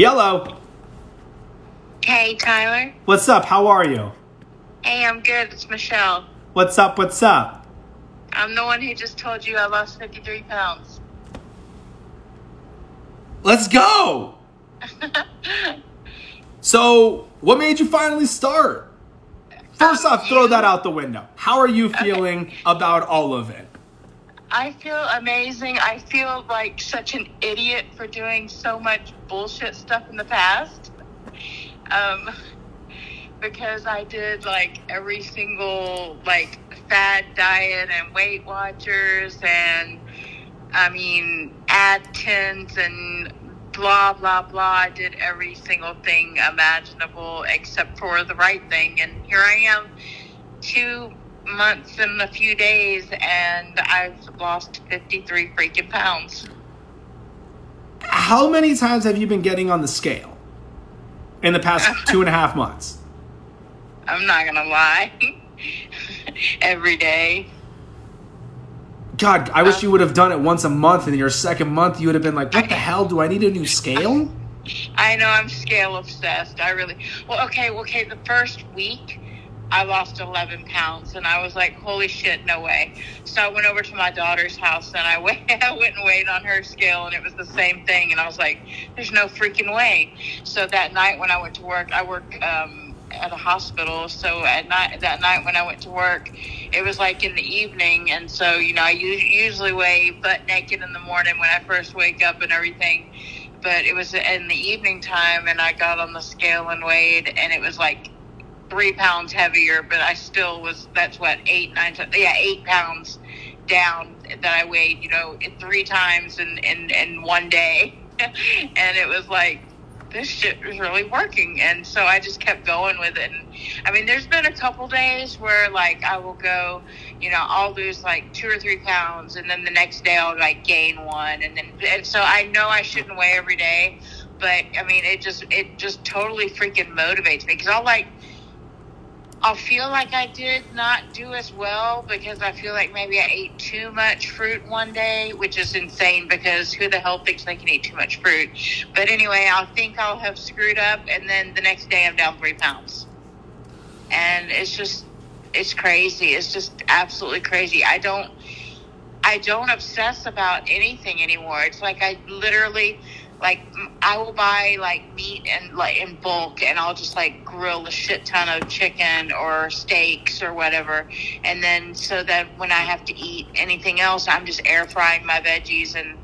Hello. Hey, Tyler. What's up? How are you? Hey, I'm good. It's Michelle. What's up? What's up? I'm the one who just told you I lost 53 pounds. Let's go. So, what made you finally start? First Um, off, throw that out the window. How are you feeling about all of it? I feel amazing. I feel like such an idiot for doing so much bullshit stuff in the past. Um, because I did like every single like fad diet and Weight Watchers and I mean Atkins and blah blah blah. I did every single thing imaginable except for the right thing, and here I am, two months and a few days, and I've lost fifty three freaking pounds. How many times have you been getting on the scale in the past two and a half months? I'm not gonna lie. every day. God, I wish uh, you would have done it once a month, and your second month you would have been like, "What the hell? Do I need a new scale?" I know I'm scale obsessed. I really well. Okay, well, okay. The first week, I lost 11 pounds, and I was like, "Holy shit, no way!" So I went over to my daughter's house, and I went, and weighed on her scale, and it was the same thing. And I was like, "There's no freaking way." So that night when I went to work, I work um, at a hospital. So at night, that night when I went to work, it was like in the evening, and so you know, I usually weigh butt naked in the morning when I first wake up and everything but it was in the evening time and I got on the scale and weighed and it was like three pounds heavier, but I still was, that's what, eight, nine, yeah, eight pounds down that I weighed, you know, three times in, in, in one day. and it was like, this shit is really working. And so I just kept going with it. And I mean, there's been a couple days where like I will go, you know, I'll lose like two or three pounds, and then the next day I'll like gain one, and then and so I know I shouldn't weigh every day, but I mean, it just it just totally freaking motivates me because I'll like. I'll feel like I did not do as well because I feel like maybe I ate too much fruit one day, which is insane because who the hell thinks they can eat too much fruit? But anyway, I'll think I'll have screwed up, and then the next day I'm down three pounds. And it's just, it's crazy. It's just absolutely crazy. I don't, I don't obsess about anything anymore. It's like I literally, like, I will buy like meat and like in bulk, and I'll just like grill a shit ton of chicken or steaks or whatever, and then so that when I have to eat anything else, I'm just air frying my veggies. And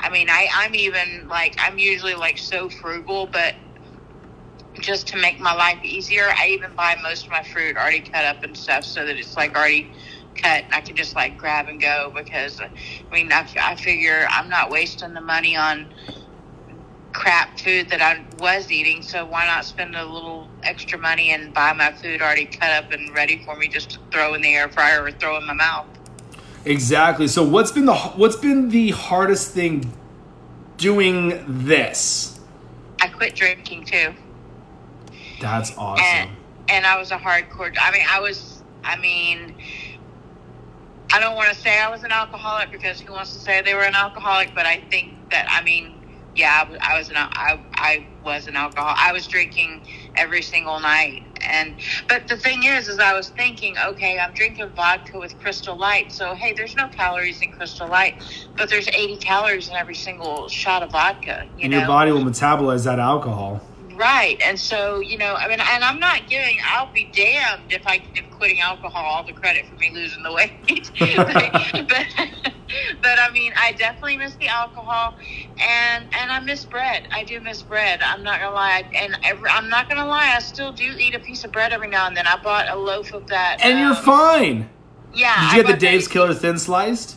I mean, I I'm even like I'm usually like so frugal, but just to make my life easier, I even buy most of my fruit already cut up and stuff, so that it's like already cut. And I can just like grab and go because I mean I, I figure I'm not wasting the money on crap food that I was eating, so why not spend a little extra money and buy my food already cut up and ready for me just to throw in the air fryer or throw in my mouth? Exactly. So, what's been the what's been the hardest thing doing this? I quit drinking too. That's awesome. and and I was a hardcore. I mean, I was. I mean, I don't want to say I was an alcoholic because who wants to say they were an alcoholic? But I think that I mean, yeah, I was- I was an I I was an alcohol. I was drinking every single night, and but the thing is, is I was thinking, okay, I'm drinking vodka with Crystal Light, so hey, there's no calories in Crystal Light, but there's 80 calories in every single shot of vodka. You and know, your body will metabolize that alcohol. Right, and so you know, I mean, and I'm not giving. I'll be damned if I give quitting alcohol all the credit for me losing the weight. but, but, but I mean, I definitely miss the alcohol, and and I miss bread. I do miss bread. I'm not gonna lie, and every, I'm not gonna lie. I still do eat a piece of bread every now and then. I bought a loaf of that, And you're um, fine. Yeah, Did I you get the Dave's Killer Thin Sliced?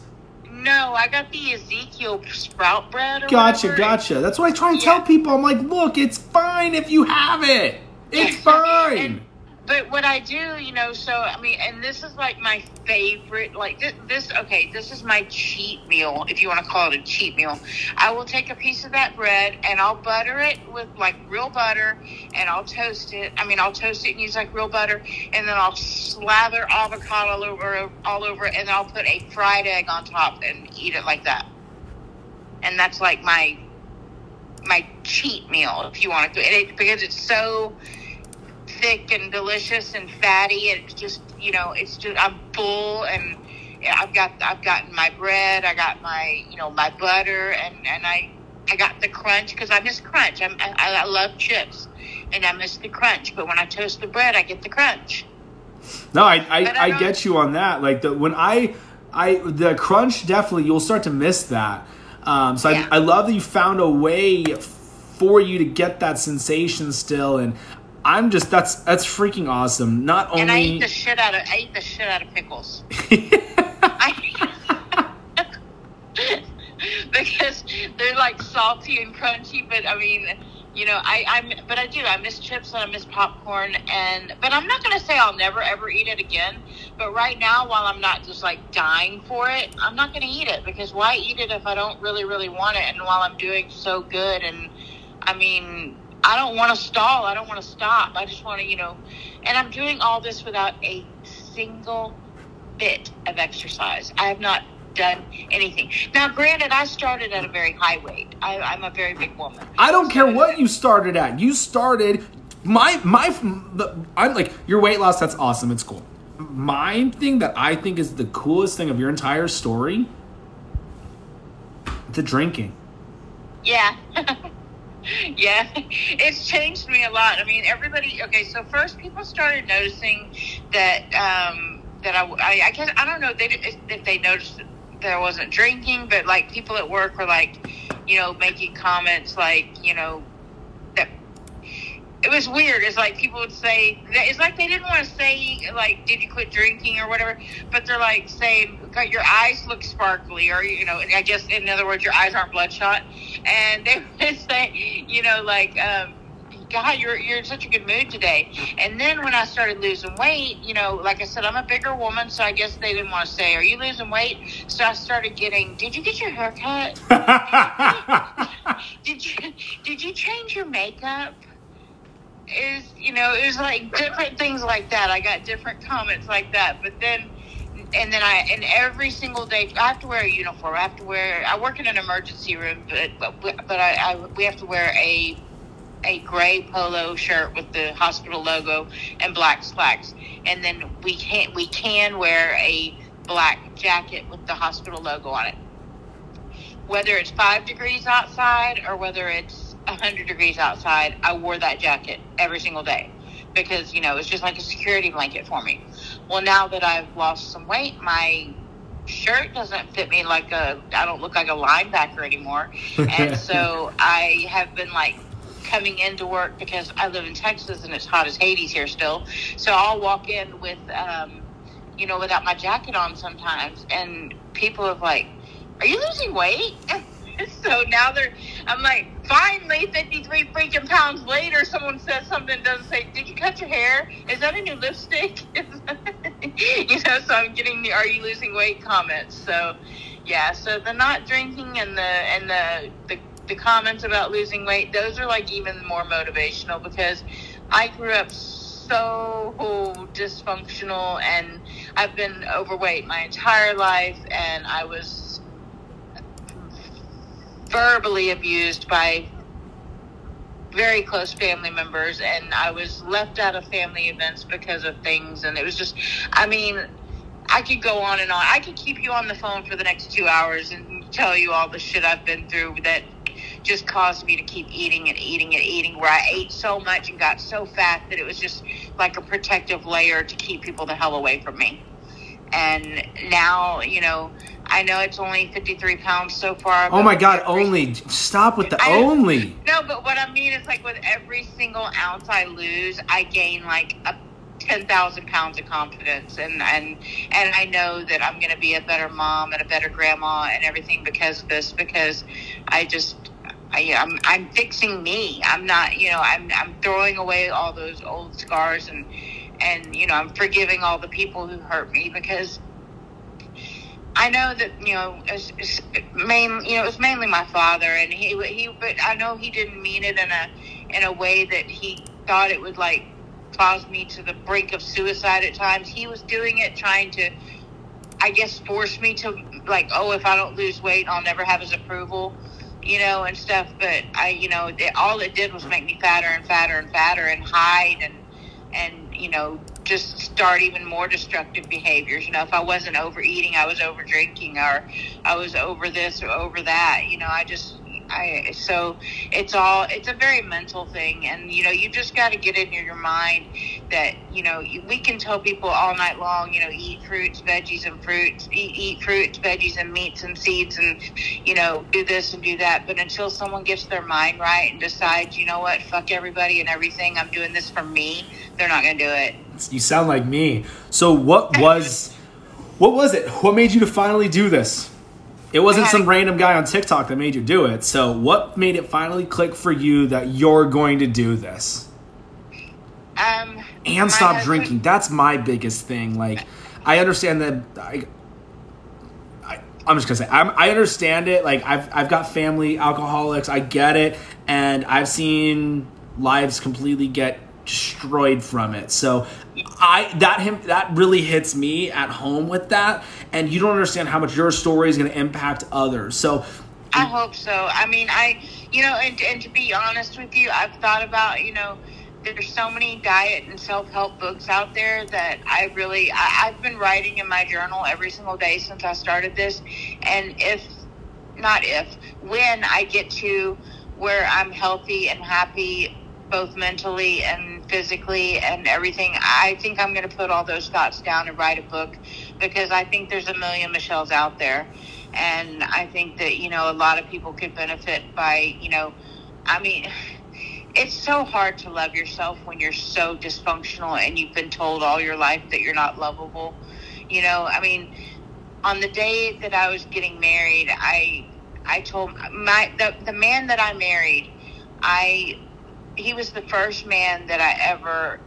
No, I got the Ezekiel sprout bread. Gotcha, whatever. gotcha. That's what I try and tell people. I'm like, look, it's fine if you have it. It's fine. And- but what I do, you know, so I mean, and this is like my favorite. Like this, this, okay, this is my cheat meal, if you want to call it a cheat meal. I will take a piece of that bread and I'll butter it with like real butter, and I'll toast it. I mean, I'll toast it and use like real butter, and then I'll slather avocado all over, all over it, and then I'll put a fried egg on top and eat it like that. And that's like my my cheat meal if you want to it, because it's so thick and delicious and fatty it's just you know it's just I'm full and I've got I've gotten my bread I got my you know my butter and and I I got the crunch because I miss crunch I'm, I I love chips and I miss the crunch but when I toast the bread I get the crunch. No, I I, I, I get you on that. Like the when I I the crunch definitely you'll start to miss that. Um, so yeah. I, I love that you found a way for you to get that sensation still, and I'm just that's that's freaking awesome. Not only and I eat the shit out of I eat the shit out of pickles. I, because they're like salty and crunchy, but I mean you know, I, I'm, but I do. I miss chips and I miss popcorn, and but I'm not gonna say I'll never ever eat it again. But right now, while I'm not just like dying for it, I'm not gonna eat it because why eat it if I don't really, really want it? And while I'm doing so good, and I mean, I don't want to stall. I don't want to stop. I just want to, you know, and I'm doing all this without a single bit of exercise. I have not done anything. Now, granted, I started at a very high weight. I, am a very big woman. I don't care what you started at. You started my my. The, I'm like your weight loss. That's awesome. It's cool. My thing that I think is the coolest thing of your entire story, the drinking. Yeah. yeah, it's changed me a lot. I mean, everybody. Okay, so first people started noticing that um, that I, I, I guess I don't know if they if they noticed that I wasn't drinking, but like people at work were like, you know, making comments like, you know, it was weird. It's like people would say, it's like they didn't want to say, like, did you quit drinking or whatever, but they're like saying, your eyes look sparkly, or, you know, I guess in other words, your eyes aren't bloodshot. And they would say, you know, like, um, God, you're you're in such a good mood today. And then when I started losing weight, you know, like I said, I'm a bigger woman, so I guess they didn't want to say, "Are you losing weight?" So I started getting, "Did you get your hair cut? did you did you change your makeup?" Is you know, it was like different things like that. I got different comments like that, but then and then I and every single day I have to wear a uniform. I have to wear. I work in an emergency room, but but, but I, I we have to wear a a gray polo shirt with the hospital logo and black slacks, and then we can we can wear a black jacket with the hospital logo on it. Whether it's five degrees outside or whether it's hundred degrees outside, I wore that jacket every single day because you know it's just like a security blanket for me. Well, now that I've lost some weight, my shirt doesn't fit me like a I don't look like a linebacker anymore. And so I have been like coming into work because I live in Texas and it's hot as Hades here still. So I'll walk in with, um, you know, without my jacket on sometimes, and people are like, "Are you losing weight?" so now they're, I'm like, finally, 53 freaking pounds later, someone says something, doesn't say, "Did you cut your hair? Is that a new lipstick?" you know, so I'm getting the "Are you losing weight?" comments. So yeah, so the not drinking and the and the the the comments about losing weight, those are like even more motivational because I grew up so dysfunctional and I've been overweight my entire life and I was verbally abused by very close family members and I was left out of family events because of things and it was just I mean I could go on and on. I could keep you on the phone for the next 2 hours and tell you all the shit I've been through that just caused me to keep eating and eating and eating where I ate so much and got so fat that it was just like a protective layer to keep people the hell away from me. And now, you know, I know it's only 53 pounds so far. Oh my God, every, only. Stop with the I, only. No, but what I mean is like with every single ounce I lose, I gain like a 10,000 pounds of confidence and and and I know that I'm going to be a better mom and a better grandma and everything because of this because I just I, I'm I'm fixing me. I'm not, you know, I'm I'm throwing away all those old scars and and you know, I'm forgiving all the people who hurt me because I know that you know, it's, it's main, you know, it was mainly my father, and he he, but I know he didn't mean it in a in a way that he thought it would like cause me to the brink of suicide at times. He was doing it trying to, I guess, force me to like, oh, if I don't lose weight, I'll never have his approval you know, and stuff. But I, you know, it, all it did was make me fatter and fatter and fatter and hide and and you know just start even more destructive behaviors. You know, if I wasn't overeating, I was over drinking, or I was over this or over that. You know, I just I so it's all it's a very mental thing, and you know you just got to get in your mind that you know we can tell people all night long, you know, eat fruits, veggies, and fruits, eat, eat fruits, veggies, and meats and seeds, and you know do this and do that. But until someone gets their mind right and decides, you know what, fuck everybody and everything, I'm doing this for me, they're not to do it. You sound like me. So what was what was it? What made you to finally do this? It wasn't some random guy on TikTok that made you do it. So, what made it finally click for you that you're going to do this? Um, and stop husband, drinking. That's my biggest thing. Like, I understand that. I, I, am just gonna say I'm, I understand it. Like, I've I've got family alcoholics. I get it, and I've seen lives completely get destroyed from it. So I that him that really hits me at home with that, and you don't understand how much your story is going to impact others. So I hope so. I mean, I you know, and and to be honest with you, I've thought about you know. There's so many diet and self help books out there that I really I, I've been writing in my journal every single day since I started this, and if not if when I get to where I'm healthy and happy both mentally and physically and everything. I think I'm going to put all those thoughts down and write a book because I think there's a million Michelles out there. And I think that, you know, a lot of people could benefit by, you know, I mean, it's so hard to love yourself when you're so dysfunctional and you've been told all your life that you're not lovable. You know, I mean, on the day that I was getting married, I I told my the the man that I married, I he was the first man that I ever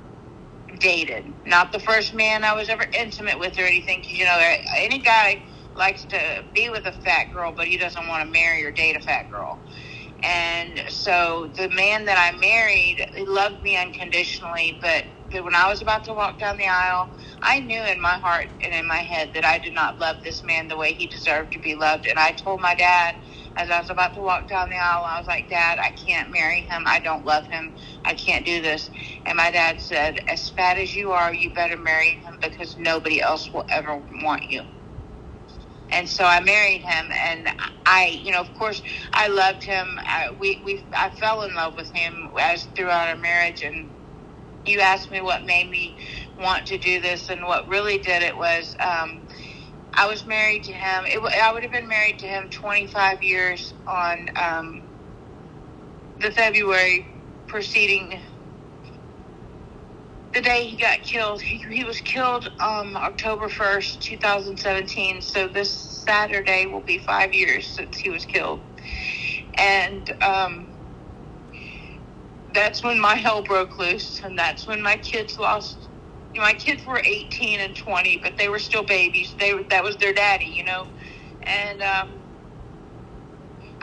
dated. Not the first man I was ever intimate with or anything. You know, any guy likes to be with a fat girl, but he doesn't want to marry or date a fat girl. And so the man that I married, he loved me unconditionally, but when I was about to walk down the aisle, I knew in my heart and in my head that I did not love this man the way he deserved to be loved. And I told my dad, as I was about to walk down the aisle, I was like, Dad, I can't marry him. I don't love him. I can't do this. And my dad said, As fat as you are, you better marry him because nobody else will ever want you. And so I married him, and I, you know, of course, I loved him. I, we, we, I fell in love with him as throughout our marriage. And you asked me what made me want to do this, and what really did it was, um, I was married to him. It, I would have been married to him 25 years on um, the February preceding the day he got killed. He, he was killed um, October 1st, 2017. So this Saturday will be five years since he was killed. And um, that's when my hell broke loose. And that's when my kids lost my kids were 18 and 20, but they were still babies. They that was their daddy, you know, and um,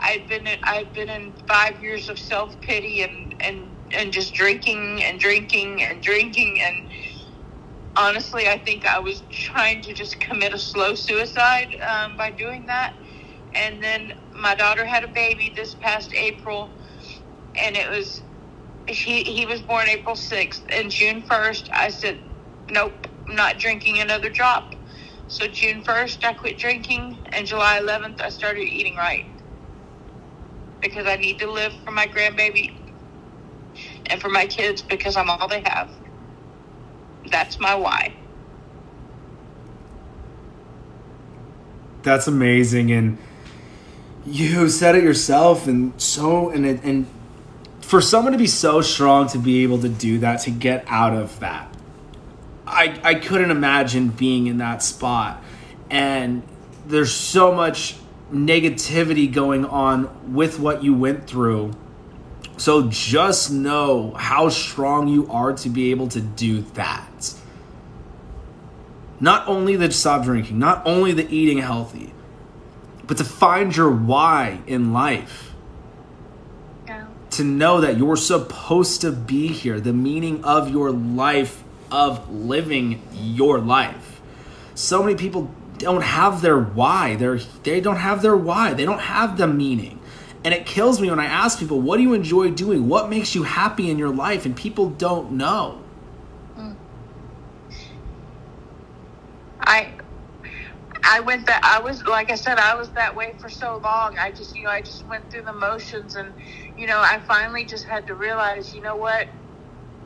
I'd been in, I'd been in five years of self pity and and and just drinking and drinking and drinking and honestly, I think I was trying to just commit a slow suicide um, by doing that. And then my daughter had a baby this past April, and it was he he was born April sixth, and June first. I said nope, I'm not drinking another drop. So June 1st, I quit drinking, and July 11th, I started eating right. Because I need to live for my grandbaby and for my kids because I'm all they have. That's my why. That's amazing. And you said it yourself, and so, and, and for someone to be so strong to be able to do that, to get out of that I, I couldn't imagine being in that spot. And there's so much negativity going on with what you went through. So just know how strong you are to be able to do that. Not only the stop drinking, not only the eating healthy, but to find your why in life. Yeah. To know that you're supposed to be here, the meaning of your life of living your life. So many people don't have their why. They're they don't have their why. They don't have the meaning. And it kills me when I ask people, what do you enjoy doing? What makes you happy in your life? And people don't know. I I went that I was like I said I was that way for so long. I just you know I just went through the motions and you know I finally just had to realize you know what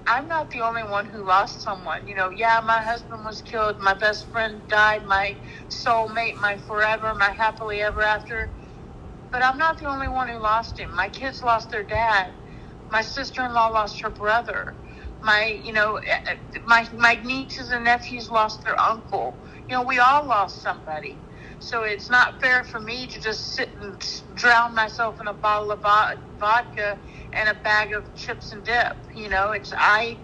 I'm not the only one who lost someone. You know, yeah, my husband was killed, my best friend died, my soulmate, my forever, my happily ever after. But I'm not the only one who lost him. My kids lost their dad. My sister-in-law lost her brother. My, you know, eh, eh, my my nieces and nephews lost their uncle you know, we all lost somebody. So it's not fair for me to just sit and drown myself in a bottle of vodka and a bag of chips and dip. You know, it's I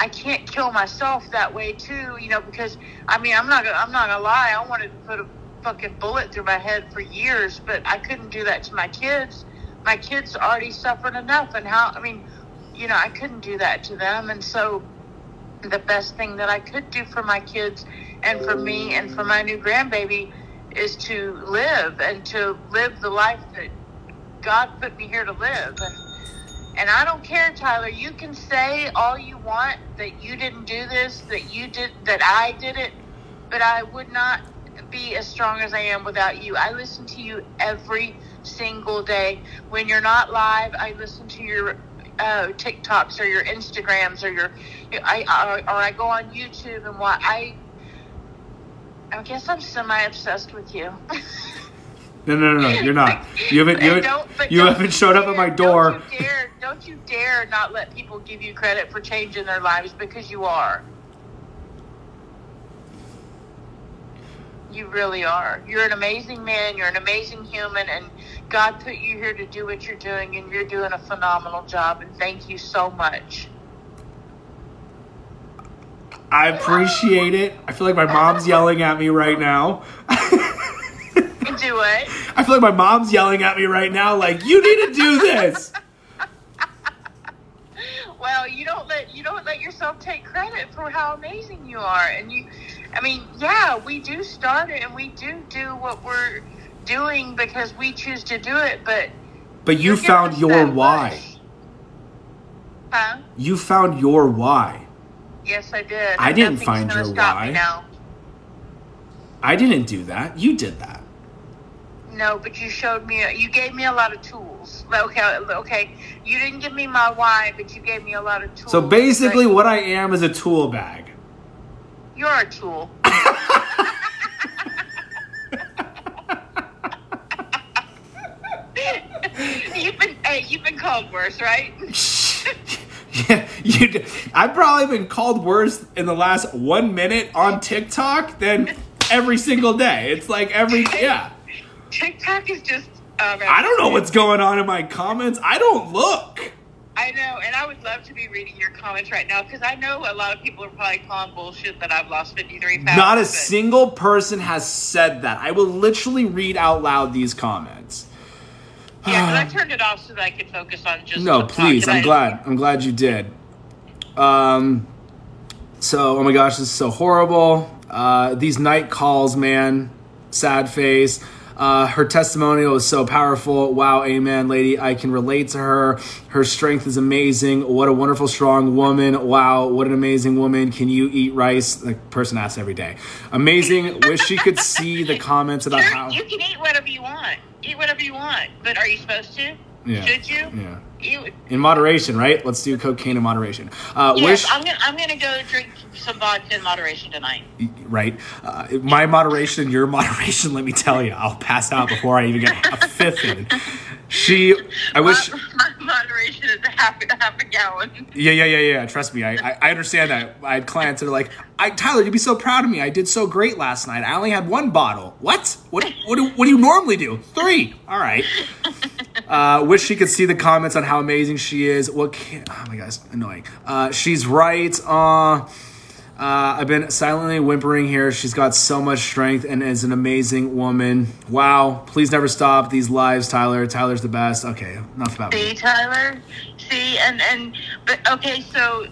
I can't kill myself that way too. You know, because I mean, I'm not gonna, I'm not gonna lie. I wanted to put a fucking bullet through my head for years, but I couldn't do that to my kids. My kids already suffered enough, and how I mean, you know, I couldn't do that to them, and so the best thing that I could do for my kids and for me and for my new grandbaby is to live and to live the life that God put me here to live. And and I don't care, Tyler. You can say all you want that you didn't do this, that you did, that I did it, but I would not be as strong as I am without you. I listen to you every single day. When you're not live, I listen to your uh, TikToks or your Instagrams or your, I, or, or I go on YouTube and what I I guess I'm semi obsessed with you. No, no, no, no, you're not. You haven't. You, haven't, you haven't showed dare, up at my door. Don't you dare! Don't you dare not let people give you credit for changing their lives because you are. You really are. You're an amazing man. You're an amazing human, and God put you here to do what you're doing, and you're doing a phenomenal job. And thank you so much. I appreciate it. I feel like my mom's yelling at me right now. Do what? I feel like my mom's yelling at me right now, like, you need to do this. well, you don't let you don't let yourself take credit for how amazing you are. And you I mean, yeah, we do start it and we do do what we're doing because we choose to do it, but But you found your why. Huh? You found your why. Yes, I did. I didn't find your why. Now. I didn't do that. You did that. No, but you showed me. You gave me a lot of tools. Okay, okay. You didn't give me my why, but you gave me a lot of tools. So basically, what I am is a tool bag. You're a tool. you've been hey, you've been called worse, right? Yeah, you. I've probably been called worse in the last one minute on TikTok than every single day. It's like every yeah. TikTok is just. Uh, I don't know what's going on in my comments. I don't look. I know, and I would love to be reading your comments right now because I know a lot of people are probably calling bullshit that I've lost 53 pounds. Not a but... single person has said that. I will literally read out loud these comments. Yeah, I turned it off so that I could focus on just. No, please. I'm glad. I'm glad you did. Um. So, oh my gosh, this is so horrible. Uh, these night calls, man. Sad face. Uh, her testimonial is so powerful. Wow, amen, lady. I can relate to her. Her strength is amazing. What a wonderful, strong woman. Wow, what an amazing woman. Can you eat rice? The person asks every day. Amazing. Wish she could see the comments about sure, how. You can eat whatever you want. Eat whatever you want. But are you supposed to? Yeah. Should you? Yeah. In moderation, right? Let's do cocaine in moderation. Uh, yes, wish, I'm gonna I'm gonna go drink some vodka in moderation tonight. Right. Uh, my moderation, your moderation. Let me tell you, I'll pass out before I even get a fifth in. She, I wish. My, moderation is a half, a half a gallon. Yeah, yeah, yeah, yeah. Trust me, I, I, I understand that. I had clients that are like, I, Tyler, you'd be so proud of me. I did so great last night. I only had one bottle. What? What? What do, what do you normally do? Three. All right. Uh, wish she could see the comments on how amazing she is. What? Can, oh my gosh, annoying. Uh, she's right. Uh, uh, I've been silently whimpering here. She's got so much strength and is an amazing woman. Wow. Please never stop these lives, Tyler. Tyler's the best. Okay, enough about See, me. Tyler. See, and and but okay, so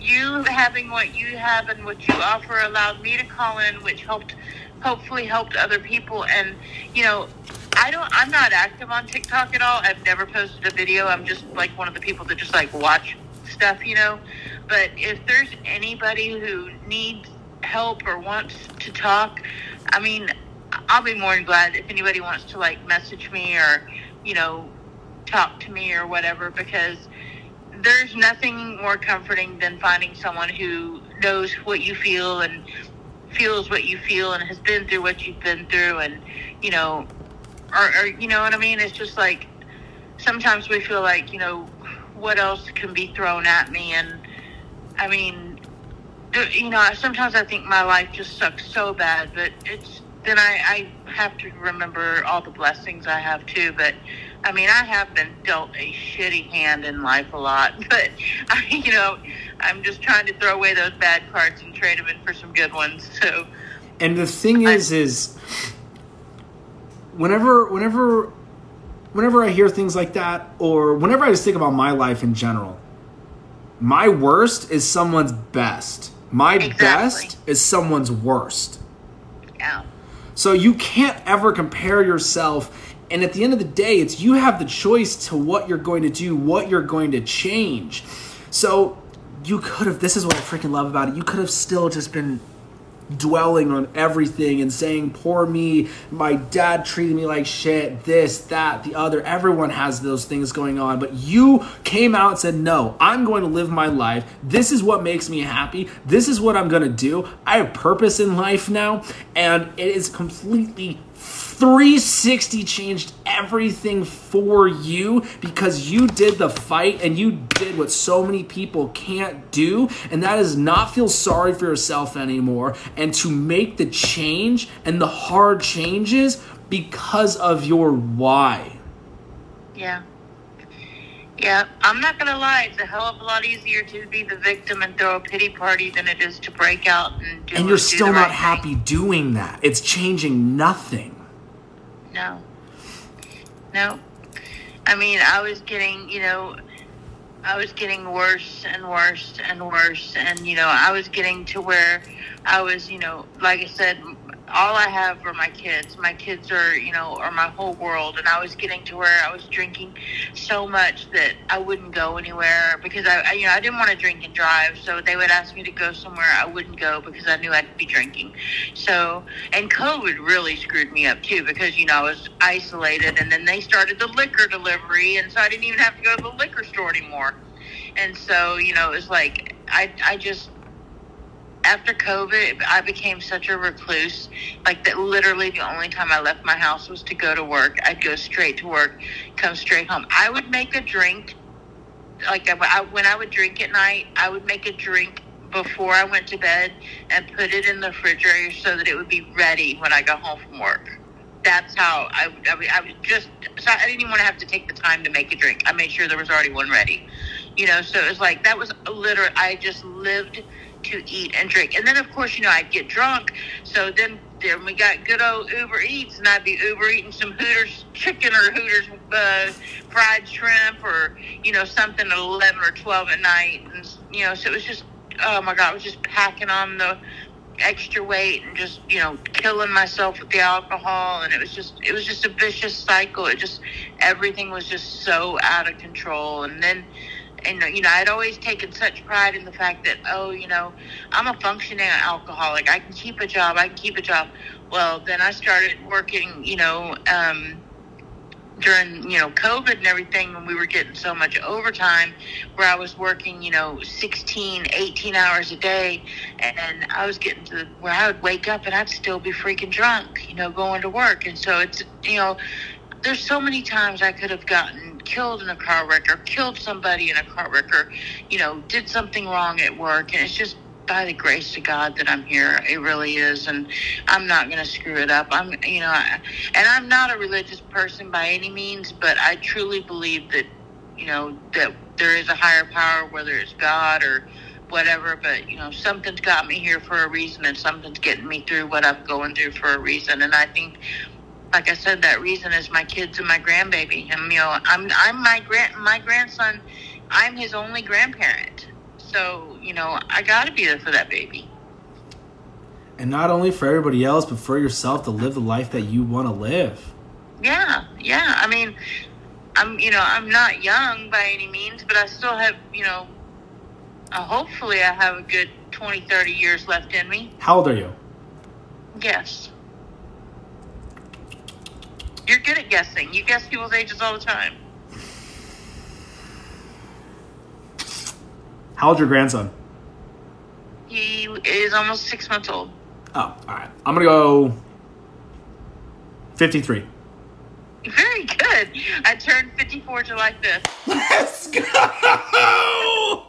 you having what you have and what you offer allowed me to call in, which helped hopefully helped other people. And you know, I don't. I'm not active on TikTok at all. I've never posted a video. I'm just like one of the people that just like watch stuff, you know. But if there's anybody who needs help or wants to talk, I mean, I'll be more than glad if anybody wants to like message me or, you know, talk to me or whatever because there's nothing more comforting than finding someone who knows what you feel and feels what you feel and has been through what you've been through and you know or, or you know what i mean? It's just like sometimes we feel like you know what else can be thrown at me and i mean uh, you know sometimes i think my life just sucks so bad but it's then I, I have to remember all the blessings I have too. But I mean, I have been dealt a shitty hand in life a lot, but I, you know, I'm just trying to throw away those bad cards and trade them in for some good ones. So, and the thing is, is whenever, whenever, whenever I hear things like that, or whenever I just think about my life in general, my worst is someone's best. My exactly. best is someone's worst. Yeah. So you can't ever compare yourself. And at the end of the day, it's you have the choice to what you're going to do, what you're going to change. So you could have, this is what I freaking love about it. You could have still just been dwelling on everything and saying, Poor me, my dad treated me like shit, this, that, the other. Everyone has those things going on. But you came out and said, No, I'm going to live my life. This is what makes me happy. This is what I'm going to do. I have purpose in life now. And it is completely 360 changed everything for you because you did the fight and you did what so many people can't do, and that is not feel sorry for yourself anymore and to make the change and the hard changes because of your why. Yeah. Yeah, I'm not gonna lie. It's a hell of a lot easier to be the victim and throw a pity party than it is to break out and do. And you're still not happy thing. doing that. It's changing nothing. No. No. I mean, I was getting, you know, I was getting worse and worse and worse. And, you know, I was getting to where I was, you know, like I said, all I have are my kids. My kids are, you know, are my whole world. And I was getting to where I was drinking so much that I wouldn't go anywhere because I, I you know, I didn't want to drink and drive. So they would ask me to go somewhere. I wouldn't go because I knew I'd be drinking. So, and COVID really screwed me up too because, you know, I was isolated and then they started the liquor delivery. And so I didn't even have to go to the liquor store anymore. And so, you know, it was like, I, I just, after COVID, I became such a recluse. Like that, literally, the only time I left my house was to go to work. I'd go straight to work, come straight home. I would make a drink. Like I, when I would drink at night, I would make a drink before I went to bed and put it in the refrigerator so that it would be ready when I got home from work. That's how I, I, I was just. So I didn't even want to have to take the time to make a drink. I made sure there was already one ready. You know, so it was like that was literally. I just lived to eat and drink. And then, of course, you know, I'd get drunk. So then, then we got good old Uber Eats, and I'd be Uber eating some Hooters chicken or Hooters uh, fried shrimp or, you know, something at 11 or 12 at night. And, you know, so it was just, oh my God, I was just packing on the extra weight and just, you know, killing myself with the alcohol. And it was just, it was just a vicious cycle. It just, everything was just so out of control. And then, and you know i'd always taken such pride in the fact that oh you know i'm a functioning alcoholic. I can keep a job. I can keep a job. Well then i started working you know um during you know covid and everything when we were getting so much overtime where i was working you know 16 18 hours a day. And i was getting to where i would wake up and i'd still be freaking drunk you know going to work. And so it's you know there's so many times i could have gotten killed in a car wreck or killed somebody in a car wreck or, you know, did something wrong at work. And it's just by the grace of God that I'm here. It really is. And I'm not going to screw it up. I'm, you know, I, and I'm not a religious person by any means, but I truly believe that, you know, that there is a higher power, whether it's God or whatever, but you know, something's got me here for a reason and something's getting me through what I'm going through for a reason. And I think like I said, that reason is my kids and my grandbaby. And you know, I'm I'm my grand my grandson. I'm his only grandparent. So you know, I got to be there for that baby. And not only for everybody else, but for yourself to live the life that you want to live. Yeah, yeah. I mean, I'm you know I'm not young by any means, but I still have you know. Uh, hopefully, I have a good 20, 30 years left in me. How old are you? Guess. You're good at guessing. You guess people's ages all the time. How old's your grandson? He is almost six months old. Oh, all right. I'm gonna go 53. Very good. I turned 54 July 5th. Let's go! oh,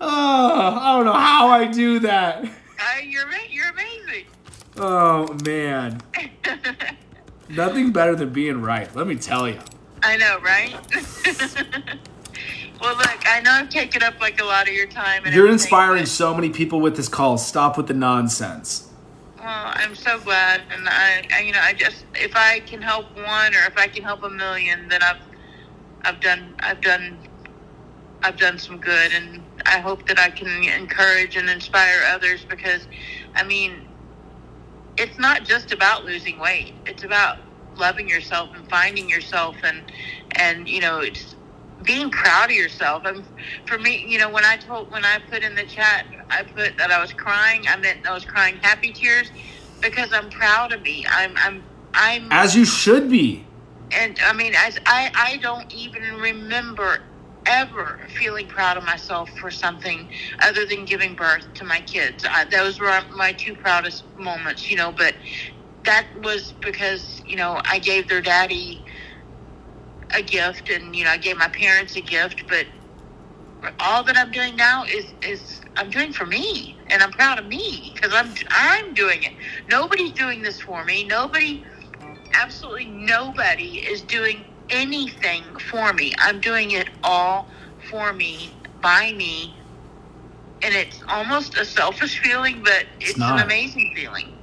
I don't know how I do that. Uh, you're ama- you're amazing. Oh man, nothing better than being right. Let me tell you. I know, right? well, look, I know I've taken up like a lot of your time. And You're inspiring but- so many people with this call. Stop with the nonsense. Well, I'm so glad, and I, I, you know, I just if I can help one or if I can help a million, then I've, I've done, I've done, I've done some good, and I hope that I can encourage and inspire others because, I mean, it's not just about losing weight; it's about loving yourself and finding yourself, and and you know, it's being proud of yourself. And for me, you know, when I told when I put in the chat, I put that I was crying. I meant I was crying happy tears because I'm proud of me. I'm I'm I'm As you should be. and I mean, as I I don't even remember ever feeling proud of myself for something other than giving birth to my kids. I, those were my two proudest moments, you know. But that was because you know I gave their daddy a gift, and you know I gave my parents a gift. But all that I'm doing now is is I'm doing for me, and I'm proud of me because I'm I'm doing it. Nobody's doing this for me. Nobody, absolutely nobody is doing anything for me. I'm doing it all for me, by me, and it's almost a selfish feeling, but it's, not. an amazing feeling.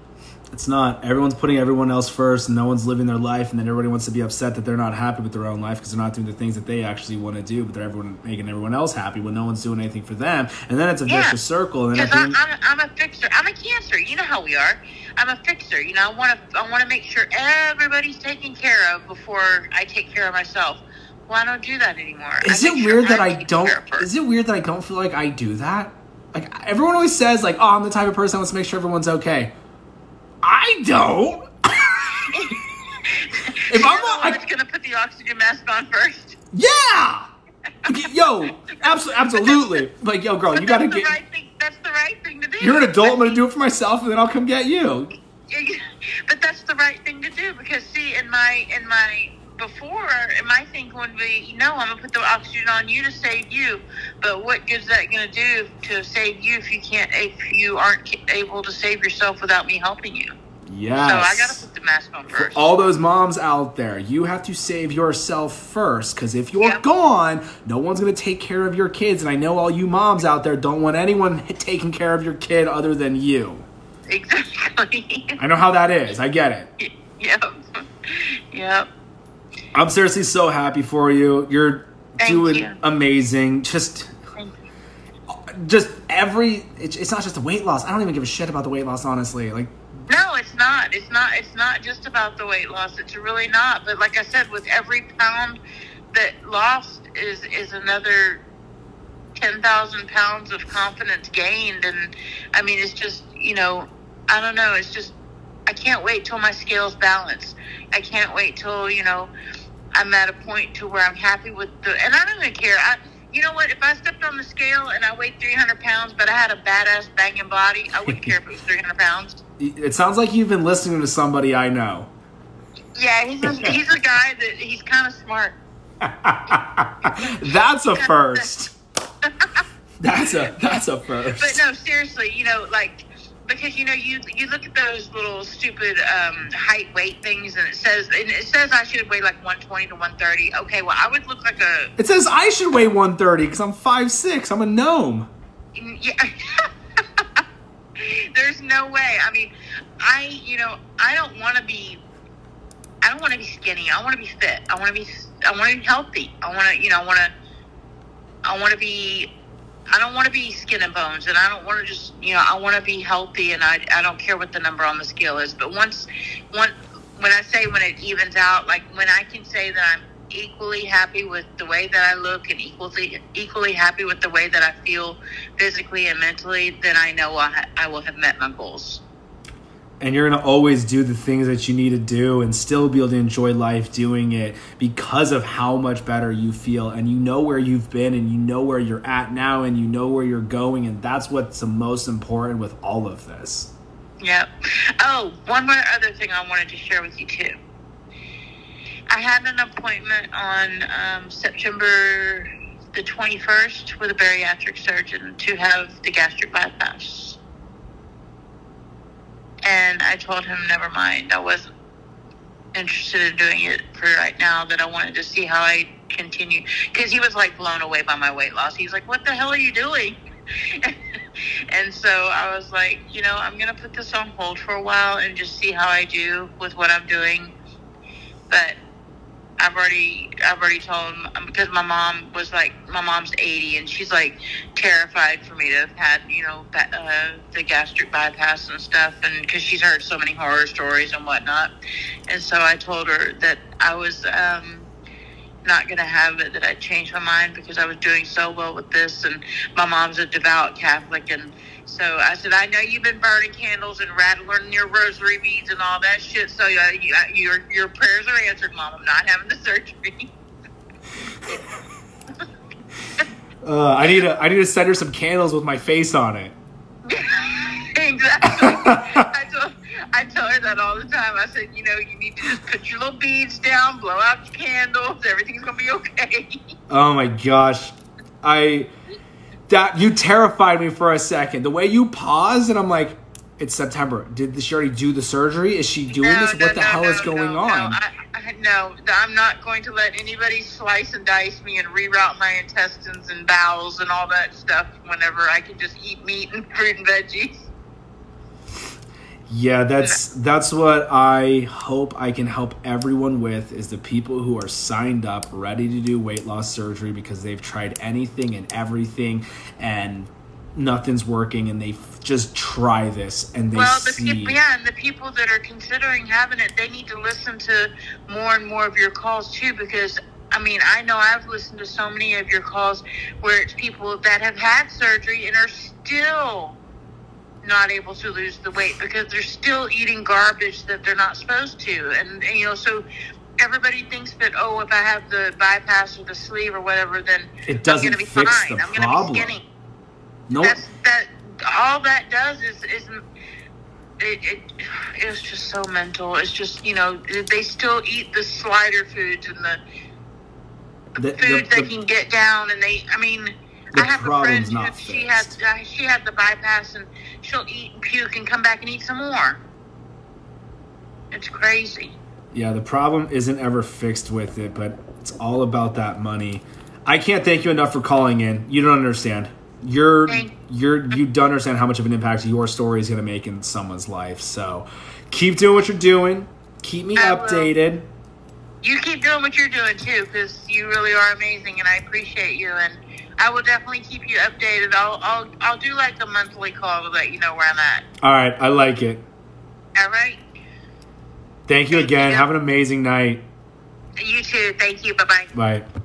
It's not. Everyone's putting everyone else first, and no one's living their life, and then everybody wants to be upset that they're not happy with their own life because they're not doing the things that they actually want to do, but they're everyone making everyone else happy when no one's doing anything for them, and then it's a Yeah. vicious circle. And then Because I'm, end, I'm, I'm a fixer. I'm a cancer. You know how we are. I'm a fixer. You know, I want to I want to make sure everybody's taken care of before I take care of myself. Well, I don't do that anymore. I is it make sure weird that I don't? care of first. Is it weird that I don't feel like I do that? Like everyone always says, like, "Oh, I'm the type of person that wants to make sure everyone's okay." I don't. if You're I'm not, I, gonna put the oxygen mask on first. yeah. Yo, absolutely, absolutely. Like, yo, girl, you gotta get. the right thing. That's the right thing to do. You're an adult. I'm gonna do it for myself, and then I'll come get you. But that's the right thing to do because see, in my in my before, in my thing would be, no, I'm gonna put the oxygen on you to save you. But what good's that gonna do to save you if you can't if you aren't able to save yourself without me helping you? Yes. So I gotta put the mask on For all those moms out there, you have to save yourself first because if you're Yep. gone, no one's going to take care of your kids. And I know all you moms out there don't want anyone taking care of your kid other than you. Exactly. I know how that is. I get it. yep. Yep. I'm seriously so happy for you. You're Thank doing you. amazing. Just just every it's, not just the weight loss. I don't even give a shit about the weight loss honestly. Like it's not. It's not. It's not just about the weight loss. It's really not. But like I said, with every pound that lost is is another ten thousand pounds of confidence gained. And I mean, it's just you know, I don't know. It's just I can't wait till my scales balance. I can't wait till you know I'm at a point to where I'm happy with the. And I don't even care. I, you know what? If I stepped on the scale and I weighed 300 pounds, but I had a badass banging body, I wouldn't care if it was 300 pounds. It sounds like you've been listening to somebody I know. Yeah, he's a, he's a guy that he's kind of smart. That's a first. That's a that's a first. But no, seriously, you know, like because you know you you look at those little stupid um, height weight things, and it says and it says I should weigh like 120 to 130. Okay, well I would look like a It says I should weigh 130 because I'm 5'6. I'm a gnome. yeah. There's no way. I mean, I you know I don't want to be. I don't want to be skinny. I want to be fit. I want to be. I want to be healthy. I want to. You know. I want to. I want to be I don't want to be skin and bones, and I don't want to just, you know, I want to be healthy, and I, I don't care what the number on the scale is. But once, one, when I say when it evens out, like when I can say that I'm equally happy with the way that I look and equally equally happy with the way that I feel physically and mentally, then I know I, I will have met my goals. And you're going to always do the things that you need to do and still be able to enjoy life doing it because of how much better you feel. And you know where you've been and you know where you're at now and you know where you're going. And that's what's the most important with all of this. Yep. Oh one more other thing i wanted to share with you too i had an appointment on um, september the 21st with a bariatric surgeon to have the gastric bypass and I told him, never mind. I wasn't interested in doing it for right now, that I wanted to see how I continue. Because he was like blown away by my weight loss. He's like, what the hell are you doing? and so I was like, you know, I'm going to put this on hold for a while and just see how I do with what I'm doing. But I've already I've already told him um, because my mom was like my mom's 80 and she's like terrified for me to have had you know uh, the gastric bypass and stuff and because she's heard so many horror stories and whatnot. And so I told her that I was um, not going to have it that I changed my mind because I was doing so well with this and my mom's a devout Catholic and so I said, I know you've been burning candles and rattling your rosary beads and all that shit. So uh, you, uh, your your prayers are answered, Mom. I'm not having the surgery. uh, I need to I need to send her some candles with my face on it. exactly. I told I tell her that all the time. I said, you know, you need to just put your little beads down, blow out your candles. Everything's gonna be okay. Oh my gosh, I that you terrified me for a second. The way you paused, and I'm like, it's September. Did she already do the surgery? Is she doing no, this? No, what the no, hell is going on? I, I, no, I'm not going to let anybody slice and dice me and reroute my intestines and bowels and all that stuff whenever I can just eat meat and fruit and veggies. Yeah, that's that's what I hope I can help everyone with is the people who are signed up ready to do weight loss surgery because they've tried anything and everything and nothing's working and they just try this and they well, the see people, yeah, and the people that are considering having it, they need to listen to more and more of your calls too because I mean, I know I've listened to so many of your calls where it's people that have had surgery and are still not able to lose the weight because they're still eating garbage that they're not supposed to. And, and you know, so everybody thinks that oh, if I have the bypass or the sleeve or whatever, then it doesn't I'm gonna be fix fine. the I'm problem. Be skinny. Nope. That's, that all that does is is it, it it's just so mental. It's just you know they still eat the slider foods and the, the, the foods the, they can get down, and they I mean the I have a friend who she has uh, she had the bypass and she'll eat and puke and come back and eat some more. It's crazy. Yeah, the problem isn't ever fixed with it, but it's all about that money. I can't thank you enough for calling in. You don't understand. You're you're you don't understand how much of an impact your story is going to make in someone's life. So, keep doing what you're doing. Keep me I updated. Will. You keep doing what you're doing too, because you really are amazing, and I appreciate you. And I will definitely keep you updated. I'll I'll I'll do like a monthly call to let you know where I'm at. All right, I like it. All right. Thank you Thank again. You. Have an amazing night. You too. Thank you. Bye-bye. Bye.